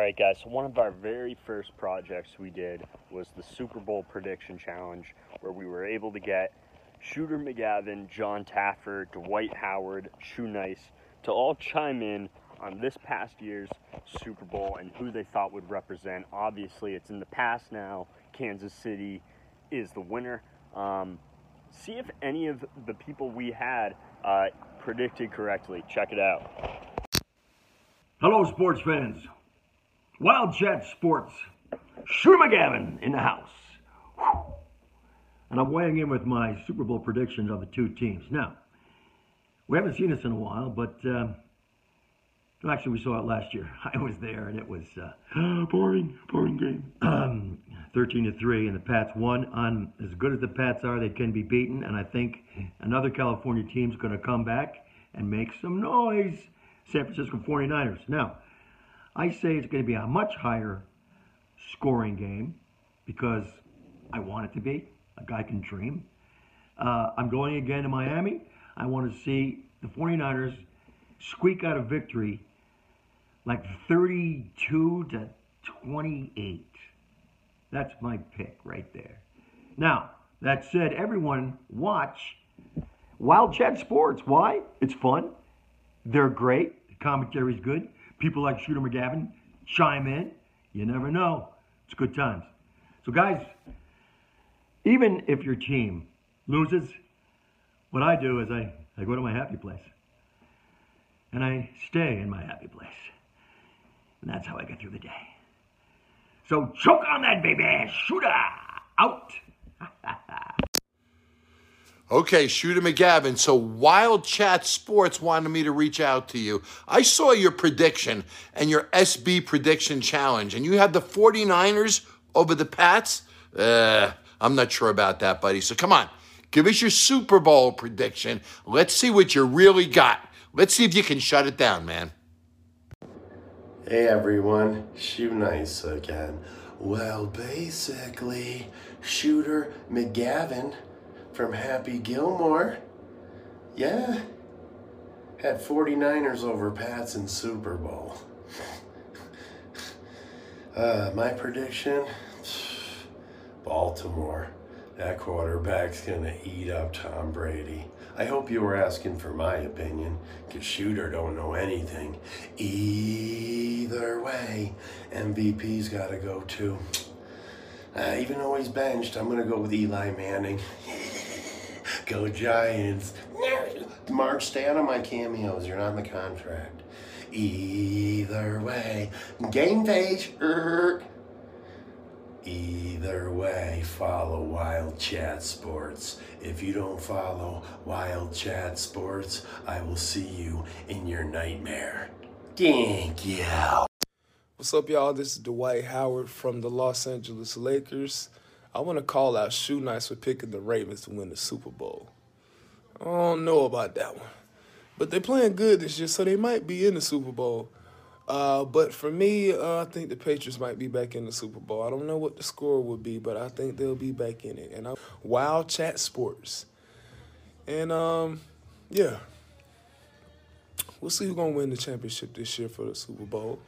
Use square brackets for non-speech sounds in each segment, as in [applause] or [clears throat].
right, guys, so one of our very first projects we did was the Super Bowl prediction challenge, where we were able to get Shooter McGavin, John Taffer, Dwight Howard, Shoenice to all chime in on this past year's Super Bowl and who they thought would represent. Obviously, it's in the past now. Kansas City is the winner. Um, see if any of the people we had uh, predicted correctly. Check it out. Hello, sports fans. Wild Chat Sports. Shooter McGavin in the house. And I'm weighing in with my Super Bowl predictions of the two teams. Now, we haven't seen this in a while, but um, actually, we saw it last year. [laughs] I was there, and it was uh, [gasps] boring, boring game. Um, [clears throat] 13 to three, and the Pats won. On as good as the Pats are, they can be beaten, and I think another California team's going to come back and make some noise. San Francisco 49ers. Now, I say it's going to be a much higher scoring game because I want it to be. A guy can dream. Uh, I'm going again to Miami. I want to see the 49ers squeak out a victory like 32 to 28. That's my pick right there. Now, that said, everyone watch Wild Chat Sports. Why? It's fun. They're great. The commentary's good. People like Shooter McGavin chime in. You never know. It's good times. So, guys, even if your team loses, what I do is I, I go to my happy place. And I stay in my happy place. And that's how I get through the day. So choke on that baby, shooter out. Okay, Shooter McGavin. So Wild Chat Sports wanted me to reach out to you. I saw your prediction and your SB prediction challenge, and you had the 49ers over the Pats. Uh, I'm not sure about that, buddy. So come on, give us your Super Bowl prediction. Let's see what you really got. Let's see if you can shut it down, man. Hey everyone, Shoot Shoenice again. Well, basically, Shooter McGavin from Happy Gilmore. Yeah. Had 49ers over Pats in Super Bowl. uh, my prediction Baltimore. That quarterback's going to eat up Tom Brady. I hope you were asking for my opinion, because Shooter don't know anything. Either way, MVP's got to go too. Uh, even though he's benched, I'm going to go with Eli Manning. [laughs] go Giants. Mark, stay out of my cameos. You're not in the contract. Either way, game page. Er. Either way, follow Wild Chat Sports. If you don't follow Wild Chat Sports, I will see you in your nightmare. Thank you. What's up, y'all? This is Dwight Howard from the Los Angeles Lakers. I want to call out Shoenice for picking the Ravens to win the Super Bowl. I don't know about that one. But they're playing good this year, so they might be in the Super Bowl. Uh, but for me, uh, I think the Patriots might be back in the Super Bowl. I don't know what the score would be, but I think they'll be back in it. And I, Wild Chat Sports, and um, yeah, we'll see who's gonna win the championship this year for the Super Bowl.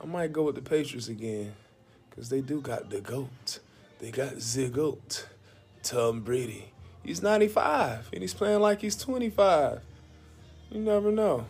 I might go with the Patriots again, cause they do got the goat. They got goat, Tom Brady. He's 95 and he's playing like he's 25. You never know.